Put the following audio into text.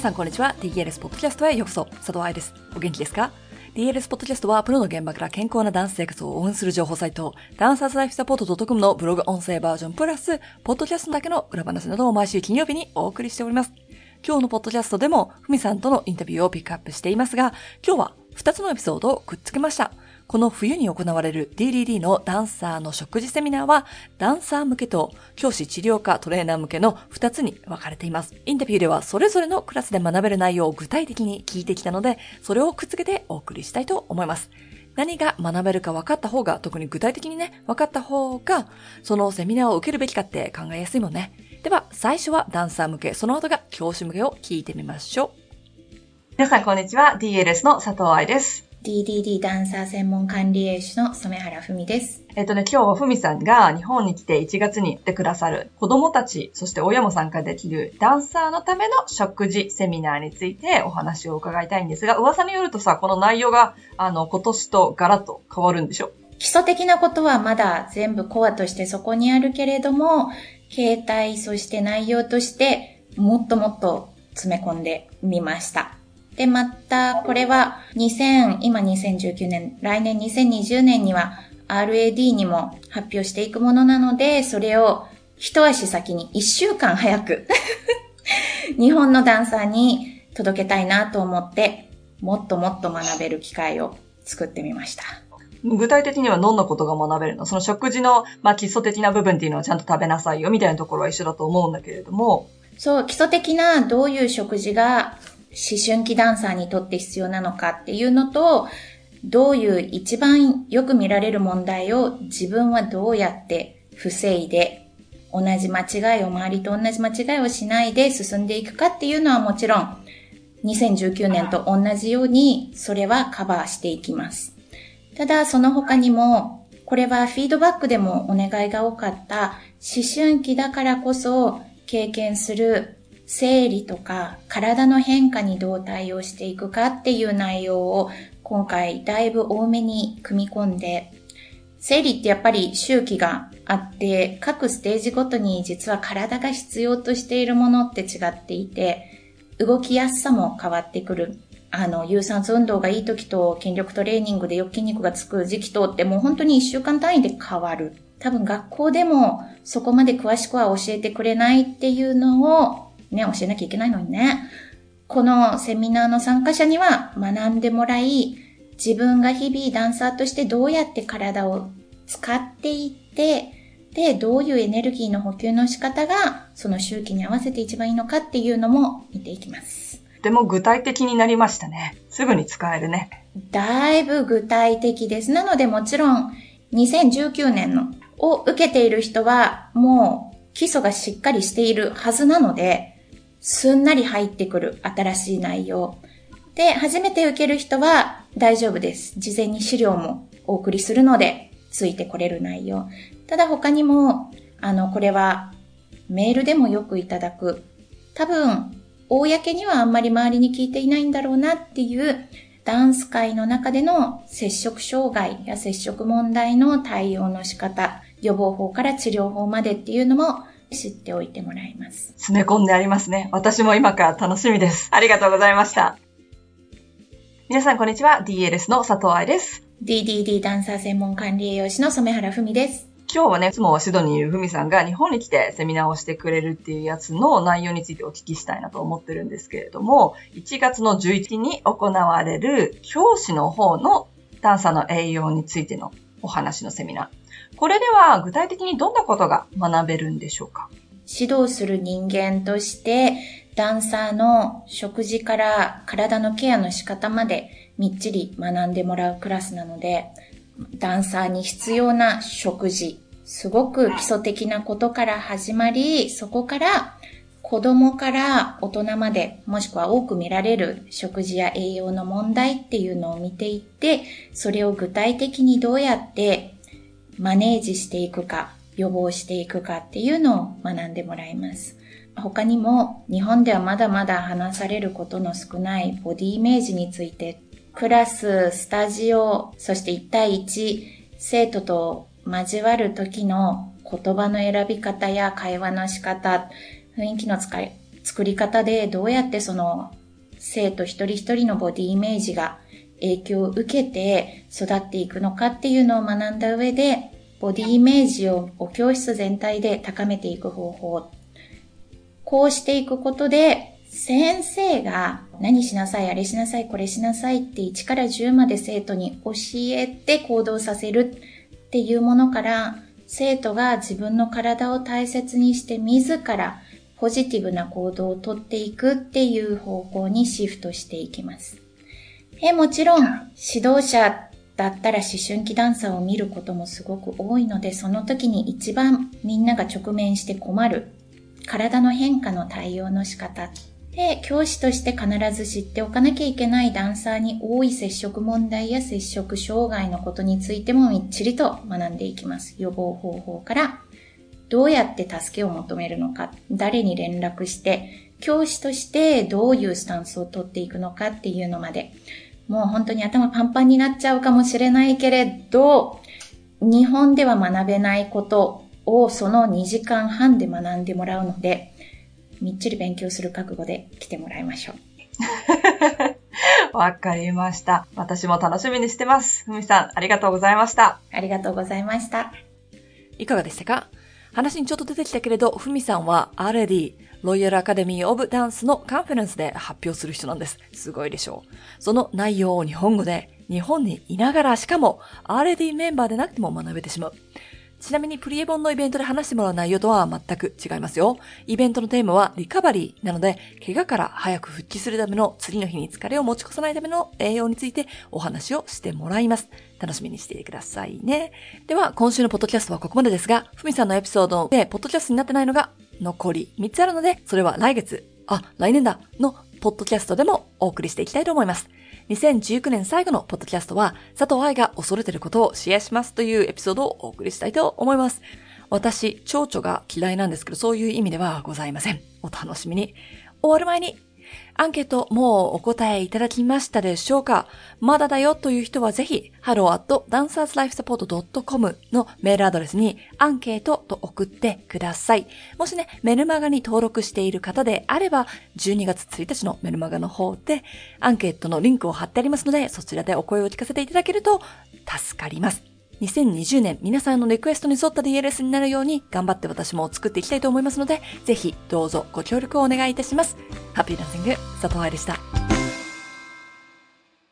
さんこんにちは。DLS ポッドキャストへようこそ。佐藤愛です。お元気ですか？DLS ポッドキャストはプロの現場から健康なダンス生活を応援する情報サイト、ダンサーズライフサポート .com のブログ音声バージョンプラス、ポッドキャストだけの裏話などを毎週金曜日にお送りしております。今日のポッドキャストでも、ふみさんとのインタビューをピックアップしていますが、今日は2つのエピソードをくっつけました。この冬に行われる DDD のダンサーの食事セミナーは、ダンサー向けと教師治療科トレーナー向けの2つに分かれています。インタビューではそれぞれのクラスで学べる内容を具体的に聞いてきたので、それをくっつけてお送りしたいと思います。何が学べるか分かった方が、特に具体的にね、分かった方が、そのセミナーを受けるべきかって考えやすいもんね。では、最初はダンサー向け、その後が教師向けを聞いてみましょう。皆さん、こんにちは。DLS の佐藤愛です。DDD ダンサー専門管理栄士の染原文です。えっとね、今日は文さんが日本に来て1月に来てくださる子供たち、そして親も参加できるダンサーのための食事セミナーについてお話を伺いたいんですが、噂によるとさ、この内容が、あの、今年とガラッと変わるんでしょ？基礎的なことはまだ全部コアとしてそこにあるけれども、形態、そして内容としてもっともっと詰め込んでみました。で、また、これは2000、今2019年、来年2020年には RAD にも発表していくものなので、それを一足先に一週間早く 日本のダンサーに届けたいなと思って、もっともっと学べる機会を作ってみました。具体的にはどんなことが学べるの？その食事の、まあ、基礎的な部分っていうのはちゃんと食べなさいよみたいなところは一緒だと思うんだけれども。そう、基礎的などういう食事が思思春期ダンサーにとって必要なのかっていうのと、どういう一番よく見られる問題を自分はどうやって防いで、同じ間違いを周りと同じ間違いをしないで進んでいくかっていうのはもちろん、2019年と同じようにそれはカバーしていきます。ただその他にも、これはフィードバックでもお願いが多かった思春期だからこそ経験する生理とか体の変化にどう対応していくかっていう内容を今回だいぶ多めに組み込んで、生理ってやっぱり周期があって、各ステージごとに実は体が必要としているものって違っていて、動きやすさも変わってくる。あの、有酸素運動がいい時と筋力トレーニングでよく筋肉がつく時期とってもう本当に一週間単位で変わる。多分学校でもそこまで詳しくは教えてくれないっていうのをね、教えなきゃいけないのにね。このセミナーの参加者には学んでもらい、自分が日々ダンサーとしてどうやって体を使っていって、で、どういうエネルギーの補給の仕方が、その周期に合わせて一番いいのかっていうのも見ていきます。とても具体的になりましたね。すぐに使えるね。だいぶ具体的です。なのでもちろん、2019年のを受けている人は、もう基礎がしっかりしているはずなので、すんなり入ってくる新しい内容。で、初めて受ける人は大丈夫です。事前に資料もお送りするので、ついてこれる内容。ただ他にも、あの、これはメールでもよくいただく。多分、公にはあんまり周りに聞いていないんだろうなっていうダンス界の中での接触障害や接触問題の対応の仕方、予防法から治療法までっていうのも知っておいてもらいます。詰め込んでありますね。私も今から楽しみです。ありがとうございました。皆さんこんにちは。DLS の佐藤愛です。DDD ダンサー専門管理栄養士の染原文です。今日はね、いつもシドニーいるふみさんが日本に来てセミナーをしてくれるっていうやつの内容についてお聞きしたいなと思ってるんですけれども、1月の11日に行われる教師の方のダンサーの栄養についてのお話のセミナー。これでは具体的にどんなことが学べるんでしょうか？指導する人間として、ダンサーの食事から体のケアの仕方までみっちり学んでもらうクラスなので、ダンサーに必要な食事、すごく基礎的なことから始まり、そこから子供から大人まで、もしくは多く見られる食事や栄養の問題っていうのを見ていって、それを具体的にどうやってマネージしていくか、予防していくかっていうのを学んでもらいます。他にも日本ではまだまだ話されることの少ないボディイメージについて、クラス、スタジオ、そして1対1、生徒と交わる時の言葉の選び方や会話の仕方、雰囲気の使い作り方でどうやってその生徒一人一人のボディイメージが影響を受けて育っていくのかっていうのを学んだ上で、ボディイメージをお教室全体で高めていく方法。こうしていくことで、先生が何しなさい、あれしなさい、これしなさいって1から10まで生徒に教えて行動させるっていうものから、生徒が自分の体を大切にして自らポジティブな行動をとっていくっていう方向にシフトしていきます。え、もちろん、指導者だったら思春期ダンサーを見ることもすごく多いので、その時に一番みんなが直面して困る体の変化の対応の仕方で、教師として必ず知っておかなきゃいけないダンサーに多い接触問題や接触障害のことについてもみっちりと学んでいきます。予防方法から、どうやって助けを求めるのか、誰に連絡して、教師としてどういうスタンスをとっていくのかっていうのまで、もう本当に頭パンパンになっちゃうかもしれないけれど、日本では学べないことをその2時間半で学んでもらうので、みっちり勉強する覚悟で来てもらいましょう。わかりました。私も楽しみにしてます。ふみさん、ありがとうございました。ありがとうございました。いかがでしたか？話にちょっと出てきたけれど、ふみさんは RD、ロイヤルアカデミーオブダンスのカンフェレンスで発表する人なんです。すごいでしょう。その内容を日本語で、日本にいながら、しかも RD メンバーでなくても学べてしまう。ちなみにプリエボンのイベントで話してもらう内容とは全く違いますよ。イベントのテーマはリカバリーなので、怪我から早く復帰するための次の日に疲れを持ち越さないための栄養についてお話をしてもらいます。楽しみにしていてくださいね。では、今週のポッドキャストはここまでですが、ふみさんのエピソードでポッドキャストになってないのが残り3つあるので、それは来月、あ、来年だ、のポッドキャストでもお送りしていきたいと思います。2019年最後のポッドキャストは、佐藤愛が恐れてることをシェアしますというエピソードをお送りしたいと思います。私、蝶々が嫌いなんですけど、そういう意味ではございません。お楽しみに。終わる前にアンケートもうお答えいただきましたでしょうか？まだだよという人はぜひ、hello.dancerslifesupport.com のメールアドレスにアンケートと送ってください。もしね、メルマガに登録している方であれば、12月1日のメルマガの方でアンケートのリンクを貼ってありますので、そちらでお声を聞かせていただけると助かります。2020年皆さんのリクエストに沿った DLS になるように頑張って私も作っていきたいと思いますので、ぜひどうぞご協力をお願いいたします。ハッピーランシング、佐藤愛でした。